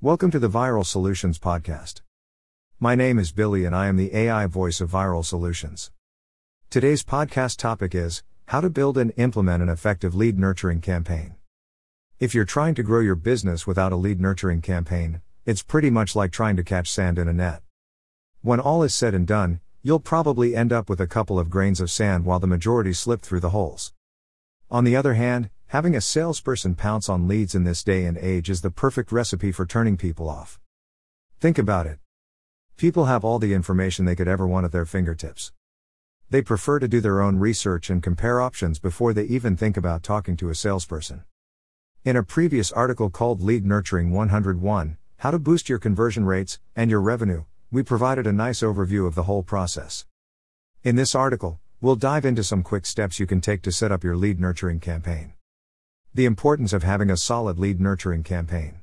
Welcome to the Viral Solutions Podcast. My name is Billy and I am the AI voice of Viral Solutions. Today's podcast topic is how to build and implement an effective lead nurturing campaign. If you're trying to grow your business without a lead nurturing campaign, it's pretty much like trying to catch sand in a net. When all is said and done, you'll probably end up with a couple of grains of sand while the majority slip through the holes. On the other hand, having a salesperson pounce on leads in this day and age is the perfect recipe for turning people off. Think about it. People have all the information they could ever want at their fingertips. They prefer to do their own research and compare options before they even think about talking to a salesperson. In a previous article called Lead Nurturing 101 How to Boost Your Conversion Rates and Your Revenue, we provided a nice overview of the whole process. In this article, We'll dive into some quick steps you can take to set up your lead nurturing campaign. The importance of having a solid lead nurturing campaign.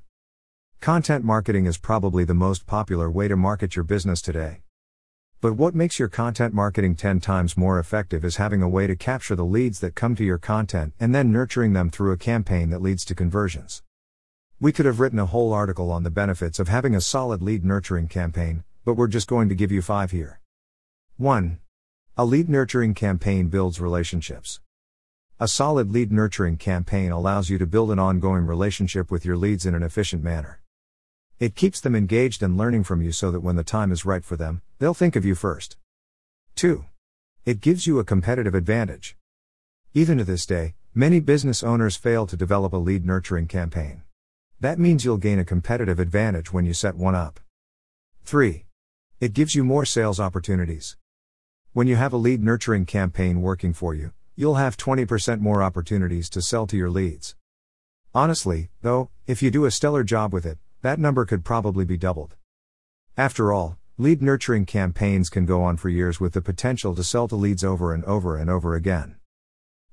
Content marketing is probably the most popular way to market your business today. But what makes your content marketing 10 times more effective is having a way to capture the leads that come to your content and then nurturing them through a campaign that leads to conversions. We could have written a whole article on the benefits of having a solid lead nurturing campaign, but we're just going to give you five here. 1. A lead nurturing campaign builds relationships. A solid lead nurturing campaign allows you to build an ongoing relationship with your leads in an efficient manner. It keeps them engaged and learning from you so that when the time is right for them, they'll think of you first. 2. It gives you a competitive advantage. Even to this day, many business owners fail to develop a lead nurturing campaign. That means you'll gain a competitive advantage when you set one up. 3. It gives you more sales opportunities. When you have a lead nurturing campaign working for you, you'll have 20% more opportunities to sell to your leads. Honestly, though, if you do a stellar job with it, that number could probably be doubled. After all, lead nurturing campaigns can go on for years with the potential to sell to leads over and over and over again.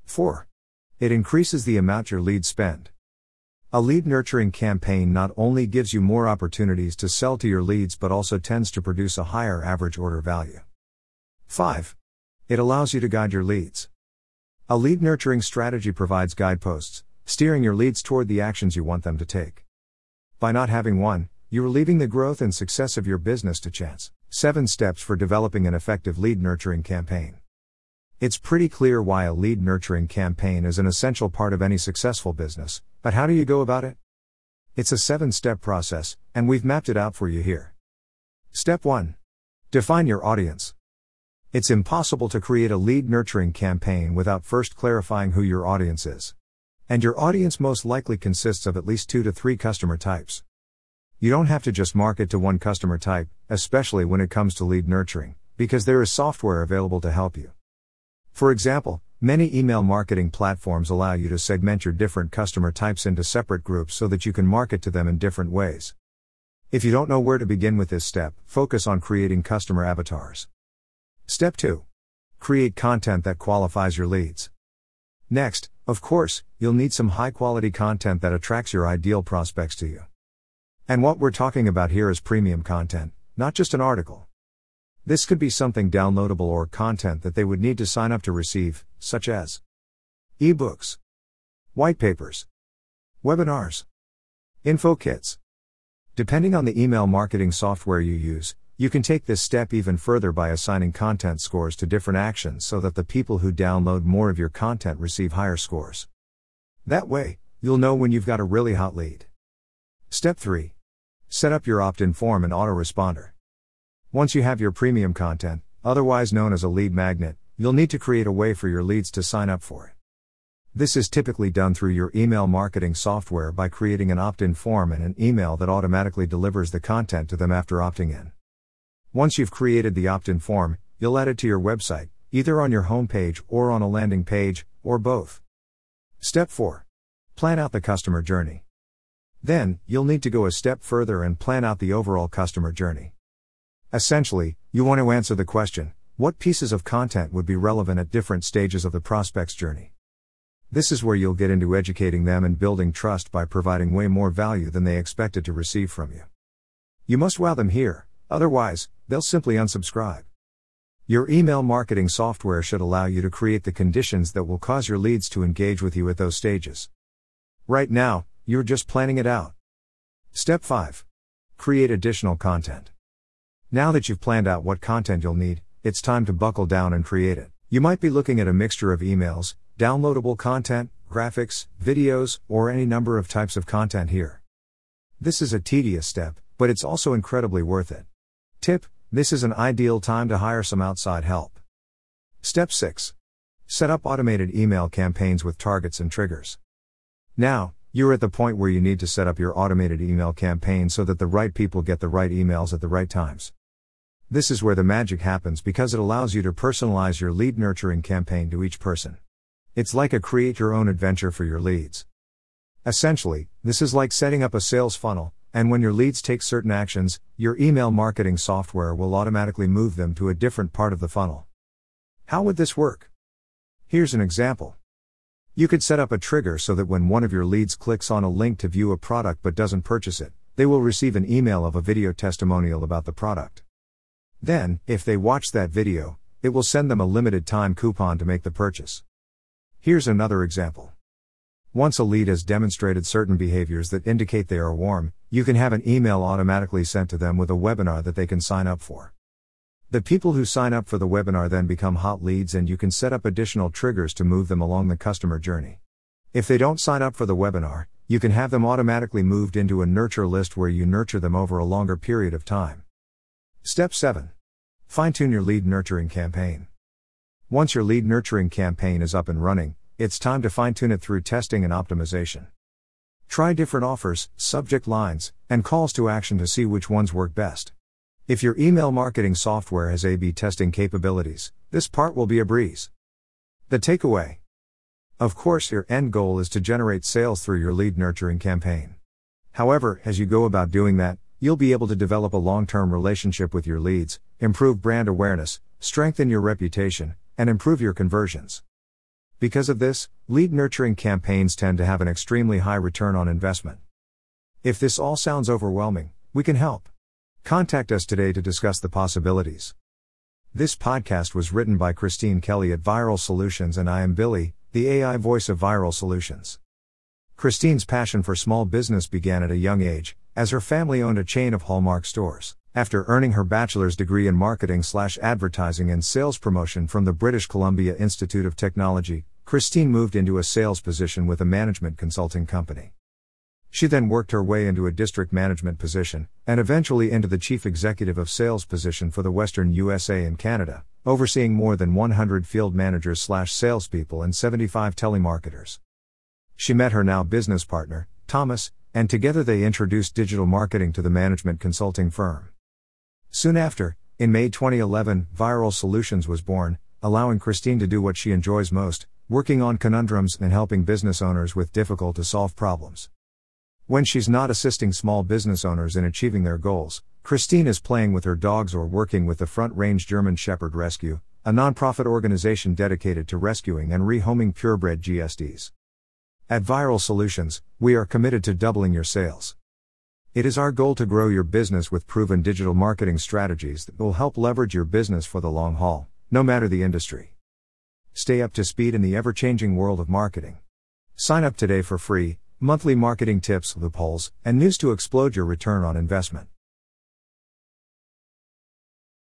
4. It increases the amount your leads spend. A lead nurturing campaign not only gives you more opportunities to sell to your leads but also tends to produce a higher average order value. 5. It allows you to guide your leads. A lead nurturing strategy provides guideposts, steering your leads toward the actions you want them to take. By not having one, you are leaving the growth and success of your business to chance. 7 Steps for developing an effective lead nurturing campaign. It's pretty clear why a lead nurturing campaign is an essential part of any successful business, but how do you go about it? It's a 7 step process, and we've mapped it out for you here. Step 1 Define your audience. It's impossible to create a lead nurturing campaign without first clarifying who your audience is. And your audience most likely consists of at least two to three customer types. You don't have to just market to one customer type, especially when it comes to lead nurturing, because there is software available to help you. For example, many email marketing platforms allow you to segment your different customer types into separate groups so that you can market to them in different ways. If you don't know where to begin with this step, focus on creating customer avatars. Step 2. Create content that qualifies your leads. Next, of course, you'll need some high quality content that attracts your ideal prospects to you. And what we're talking about here is premium content, not just an article. This could be something downloadable or content that they would need to sign up to receive, such as ebooks, white papers, webinars, info kits. Depending on the email marketing software you use, you can take this step even further by assigning content scores to different actions so that the people who download more of your content receive higher scores. That way, you'll know when you've got a really hot lead. Step 3. Set up your opt in form and autoresponder. Once you have your premium content, otherwise known as a lead magnet, you'll need to create a way for your leads to sign up for it. This is typically done through your email marketing software by creating an opt in form and an email that automatically delivers the content to them after opting in. Once you've created the opt in form, you'll add it to your website, either on your homepage or on a landing page, or both. Step 4. Plan out the customer journey. Then, you'll need to go a step further and plan out the overall customer journey. Essentially, you want to answer the question what pieces of content would be relevant at different stages of the prospect's journey? This is where you'll get into educating them and building trust by providing way more value than they expected to receive from you. You must wow them here, Otherwise, they'll simply unsubscribe. Your email marketing software should allow you to create the conditions that will cause your leads to engage with you at those stages. Right now, you're just planning it out. Step 5. create additional content. Now that you've planned out what content you'll need, it's time to buckle down and create it. You might be looking at a mixture of emails, downloadable content, graphics, videos, or any number of types of content here. This is a tedious step, but it's also incredibly worth it. Tip This is an ideal time to hire some outside help. Step 6 Set up automated email campaigns with targets and triggers. Now, you're at the point where you need to set up your automated email campaign so that the right people get the right emails at the right times. This is where the magic happens because it allows you to personalize your lead nurturing campaign to each person. It's like a create your own adventure for your leads. Essentially, this is like setting up a sales funnel, and when your leads take certain actions, your email marketing software will automatically move them to a different part of the funnel. How would this work? Here's an example. You could set up a trigger so that when one of your leads clicks on a link to view a product but doesn't purchase it, they will receive an email of a video testimonial about the product. Then, if they watch that video, it will send them a limited time coupon to make the purchase. Here's another example. Once a lead has demonstrated certain behaviors that indicate they are warm, you can have an email automatically sent to them with a webinar that they can sign up for. The people who sign up for the webinar then become hot leads and you can set up additional triggers to move them along the customer journey. If they don't sign up for the webinar, you can have them automatically moved into a nurture list where you nurture them over a longer period of time. Step 7. Fine tune your lead nurturing campaign. Once your lead nurturing campaign is up and running, it's time to fine tune it through testing and optimization. Try different offers, subject lines, and calls to action to see which ones work best. If your email marketing software has A B testing capabilities, this part will be a breeze. The takeaway Of course, your end goal is to generate sales through your lead nurturing campaign. However, as you go about doing that, you'll be able to develop a long term relationship with your leads, improve brand awareness, strengthen your reputation, and improve your conversions. Because of this, lead nurturing campaigns tend to have an extremely high return on investment. If this all sounds overwhelming, we can help. Contact us today to discuss the possibilities. This podcast was written by Christine Kelly at Viral Solutions, and I am Billy, the AI voice of Viral Solutions. Christine's passion for small business began at a young age, as her family owned a chain of Hallmark stores. After earning her bachelor's degree in marketing slash advertising and sales promotion from the British Columbia Institute of Technology, Christine moved into a sales position with a management consulting company. She then worked her way into a district management position, and eventually into the chief executive of sales position for the Western USA and Canada, overseeing more than 100 field managers slash salespeople and 75 telemarketers. She met her now business partner, Thomas, and together they introduced digital marketing to the management consulting firm. Soon after, in May 2011, Viral Solutions was born, allowing Christine to do what she enjoys most working on conundrums and helping business owners with difficult to solve problems. When she's not assisting small business owners in achieving their goals, Christine is playing with her dogs or working with the Front Range German Shepherd Rescue, a nonprofit organization dedicated to rescuing and rehoming purebred GSDs. At Viral Solutions, we are committed to doubling your sales. It is our goal to grow your business with proven digital marketing strategies that will help leverage your business for the long haul, no matter the industry. Stay up to speed in the ever changing world of marketing. Sign up today for free, monthly marketing tips, loopholes, and news to explode your return on investment.